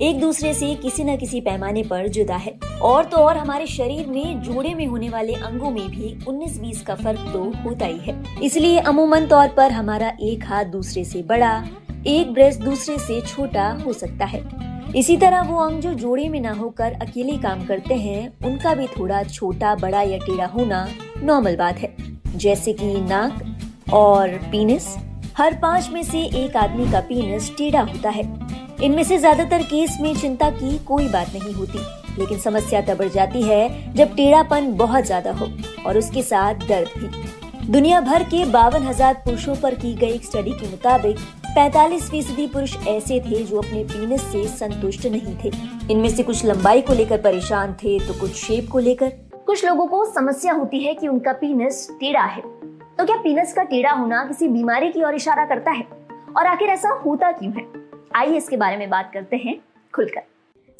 एक दूसरे से किसी न किसी पैमाने पर जुदा है। और तो और हमारे शरीर में जोड़े में होने वाले अंगों में भी 19-20 का फ़र्क तो होता ही है। इसलिए अमूमन तौर पर हमारा एक हाथ दूसरे से बड़ा, एक ब्रेस्ट दूसरे से छोटा हो सकता है। इसी तरह वो अंग जो जोड़े में ना होकर अकेले काम करते हैं, उनका भी थोड़ा छोटा, बड़ा या टेढ़ा होना नॉर्मल बात है। जैसे कि नाक और पीनिस हर पाँच में से एक आदमी का पीनस टेढ़ा होता है। इनमें से ज़्यादातर केस में चिंता की कोई बात नहीं होती, लेकिन समस्या तब बढ़ जाती है जब टेढ़ापन बहुत ज़्यादा हो और उसके साथ दर्द भी। दुनिया भर के बावन हज़ार पुरुषों पर की गई एक स्टडी के मुताबिक 45 फ़ीसदी पुरुष ऐसे थे जो अपने पीनस से संतुष्ट नहीं थे। इनमें से कुछ लंबाई को लेकर परेशान थे तो कुछ शेप को लेकर। कुछ लोगों को समस्या होती है कि उनका पीनस टेढ़ा है। तो क्या पीनस का टेढ़ा होना किसी बीमारी की ओर इशारा करता है? और आखिर ऐसा होता क्यों है? आइए इसके बारे में बात करते हैं खुलकर।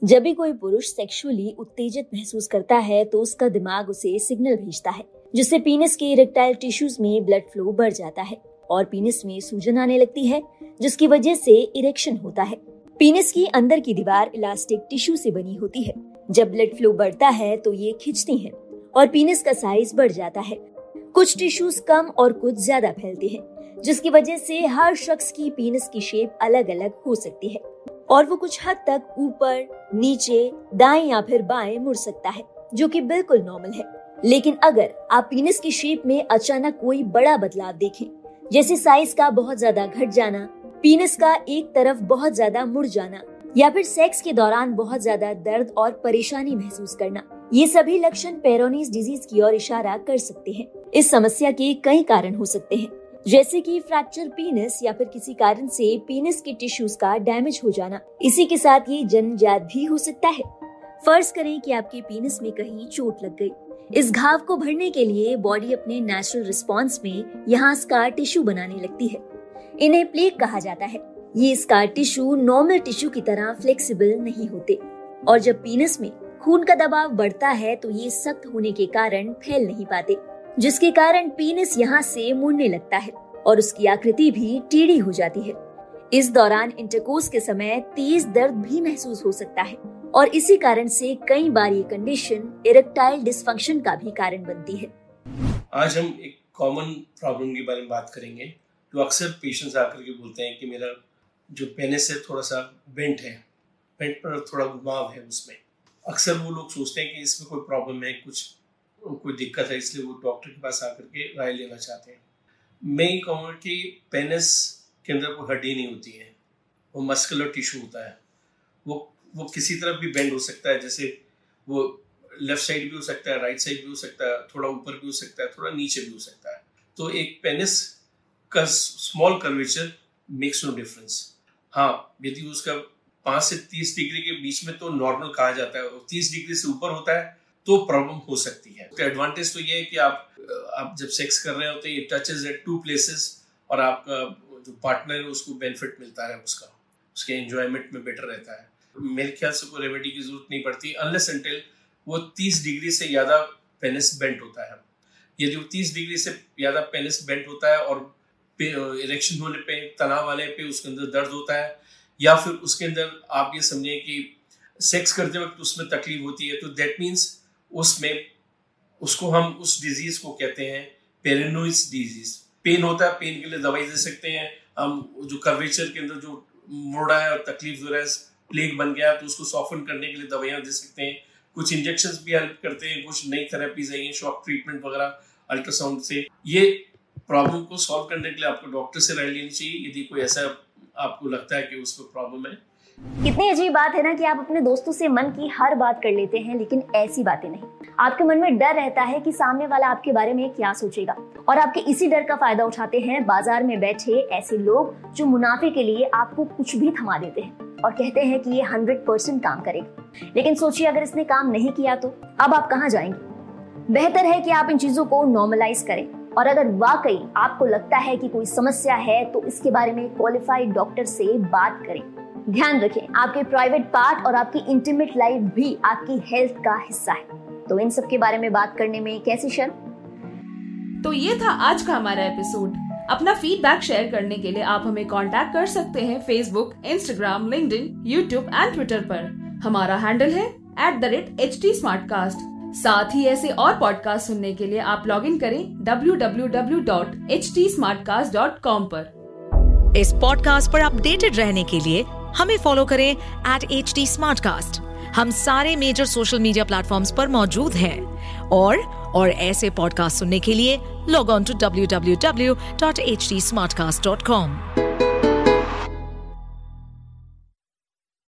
जब भी कोई पुरुष सेक्सुअली उत्तेजित महसूस करता है तो उसका दिमाग उसे सिग्नल भेजता है, जिससे पीनस के इरेक्टाइल टिश्यूज में ब्लड फ्लो बढ़ जाता है और पीनस में सूजन आने लगती है, जिसकी वजह से इरेक्शन होता है। पीनस की अंदर की दीवार इलास्टिक टिश्यू से बनी होती है। जब ब्लड फ्लो बढ़ता है तो ये खिंचती है और पीनस का साइज़ बढ़ जाता है। कुछ टिश्यूज कम और कुछ ज़्यादा फैलते हैं, जिसकी वजह से हर शख्स की पीनस की शेप अलग अलग हो सकती है। और वो कुछ हद तक ऊपर, नीचे, दाएँ या फिर बाएँ मुड़ सकता है, जो कि बिल्कुल नॉर्मल है। लेकिन अगर आप पीनस की शेप में अचानक कोई बड़ा बदलाव देखें, जैसे साइज़ का बहुत ज़्यादा घट जाना पीनस का एक तरफ़ बहुत ज़्यादा मुड़ जाना, या फिर सेक्स के दौरान बहुत ज़्यादा दर्द और परेशानी महसूस करना, ये सभी लक्षण पेरोनीस डिज़ीज़ की ओर इशारा कर सकते हैं। इस समस्या के कई कारण हो सकते हैं। जैसे कि फ्रैक्चर पीनस या फिर किसी कारण से पीनस के टिश्यूज का डैमेज हो जाना। इसी के साथ ये जन्मजात भी हो सकता है। फ़र्ज़ करें कि आपके पीनस में कहीं चोट लग गई। इस घाव को भरने के लिए बॉडी अपने नेचुरल रिस्पॉन्स में यहाँ स्कार टिश्यू बनाने लगती है। इन्हें प्लेग कहा जाता है। ये स्कार टिश्यू नॉर्मल टिश्यू की तरह फ्लेक्सिबल नहीं होते। और जब पीनस में खून का दबाव बढ़ता है तो ये सख्त होने के कारण फैल नहीं पाते। जिसके कारण पीनस यहाँ से मुड़ने लगता है और उसकी आकृति भी टेढ़ी हो जाती है। इस दौरान इंटरकोर्स के समय तेज दर्द भी महसूस हो सकता है और इसी कारण से कई बार ये कंडीशन इरेक्टाइल डिस्फंक्शन का भी कारण बनती है। आज हम एक कॉमन प्रॉब्लम के बारे में बात करेंगे, जो अक्सर पेशेंट्स आकर के बोलते हैं कि मेरा जो पेनिस है थोड़ा सा बेंट है बेंट पर थोड़ा घुमाव है उसमें। अक्सर वो लोग सोचते हैं कि इसमें कोई प्रॉब्लम है, कुछ कोई दिक्कत है, इसलिए वो डॉक्टर के पास आकर के राय लेना चाहते हैं। मैं ये कहूँगा कि पेनिस के अंदर कोई हड्डी नहीं होती है, वो मस्कुलर टिश्यू होता है। वो वो किसी तरफ़ भी बेंड हो सकता है, जैसे वो लेफ़्ट साइड भी हो सकता है राइट साइड भी हो सकता है, थोड़ा ऊपर भी हो सकता है, थोड़ा नीचे भी हो सकता है। तो एक पेनिस का small curvature makes no difference हाँ यदि उसका पाँच से तीस डिग्री के बीच में तो नॉर्मल कहा जाता है, और तीस डिग्री से ऊपर होता है तो प्रॉब्लम हो सकती है। तो एडवांटेज तो ये है कि आप आप जब सेक्स कर रहे होते हैं ये टचेज एट टू प्लेसेस और आपका जो पार्टनर है, उसको बेनिफिट मिलता है उसका। उसके एंजॉयमेंट में बेटर रहता है। मेरे ख्याल से कोई रेमेडी की ज़रूरत नहीं पड़ती अनलेस एंटिल वो तीस डिग्री से ज़्यादा पेनिस बेंट होता है। यदि वो तीस डिग्री से ज़्यादा पेनिस बेंट होता है और इरेक्शन होने पे, तनाव वाले पे उसके अंदर दर्द होता है, या फिर उसके अंदर आप ये समझें कि सेक्स करते वक्त उसमें तकलीफ़ होती है तो दैट मीन्स उसमें उसको हम उस डिज़ीज़ को कहते हैं पेरेनोइस डिज़ीज़ पेन होता है पेन के लिए दवाई दे सकते हैं। हम जो कर्वेचर के अंदर जो मोड़ा है और तकलीफ़ रहा है प्लेग बन गया तो उसको सॉफन करने के लिए दवाइयाँ दे सकते हैं। कुछ इंजेक्शन भी हेल्प करते हैं, कुछ नई थेरेपीज आई हैं शॉक ट्रीटमेंट वगैरह अल्ट्रासाउंड से। ये प्रॉब्लम को सॉल्व करने के लिए आपको डॉक्टर से राय लेनी चाहिए। यदि कोई ऐसा आपको लगता है कि उसमें प्रॉब्लम है कितनी अजीब बात है ना कि आप अपने दोस्तों से मन की हर बात कर लेते हैं, लेकिन ऐसी बातें नहीं। आपके मन में डर रहता है कि सामने वाला आपके बारे में क्या सोचेगा। और आपके इसी डर का फ़ायदा उठाते हैं, बाज़ार में बैठे ऐसे लोग जो मुनाफे के लिए आपको कुछ भी थमा देते हैं और कहते हैं कि ये हंड्रेड परसेंट काम करेगी। लेकिन सोचिए, अगर इसने काम नहीं किया तो? अब आप कहाँ जाएँगे? बेहतर है कि आप इन चीज़ों को नॉर्मलाइज करें। और अगर वाकई आपको लगता है कि कोई समस्या है तो इसके बारे में क्वालिफाइड डॉक्टर से बात करें। ध्यान रखें आपके प्राइवेट पार्ट और आपकी इंटीमेट लाइफ भी आपकी हेल्थ का हिस्सा है। तो इन सब के बारे में बात करने में कैसी शर्म? तो ये था आज का हमारा एपिसोड अपना फीडबैक शेयर करने के लिए आप हमें कांटेक्ट कर सकते हैं Facebook Instagram LinkedIn, YouTube and Twitter पर। हमारा हैंडल है at the rate H T साथ ही ऐसे और पॉडकास्ट सुनने के लिए आप लॉग इन करें W W W dot www.htsmartcast.com पर। इस पॉडकास्ट पर अपडेटेड रहने के लिए हमें फॉलो करें एट एच टी हम सारे मेजर सोशल मीडिया प्लेटफॉर्म्स पर मौजूद हैं। और और ऐसे पॉडकास्ट सुनने के लिए log on to W W W dot H D smart cast dot com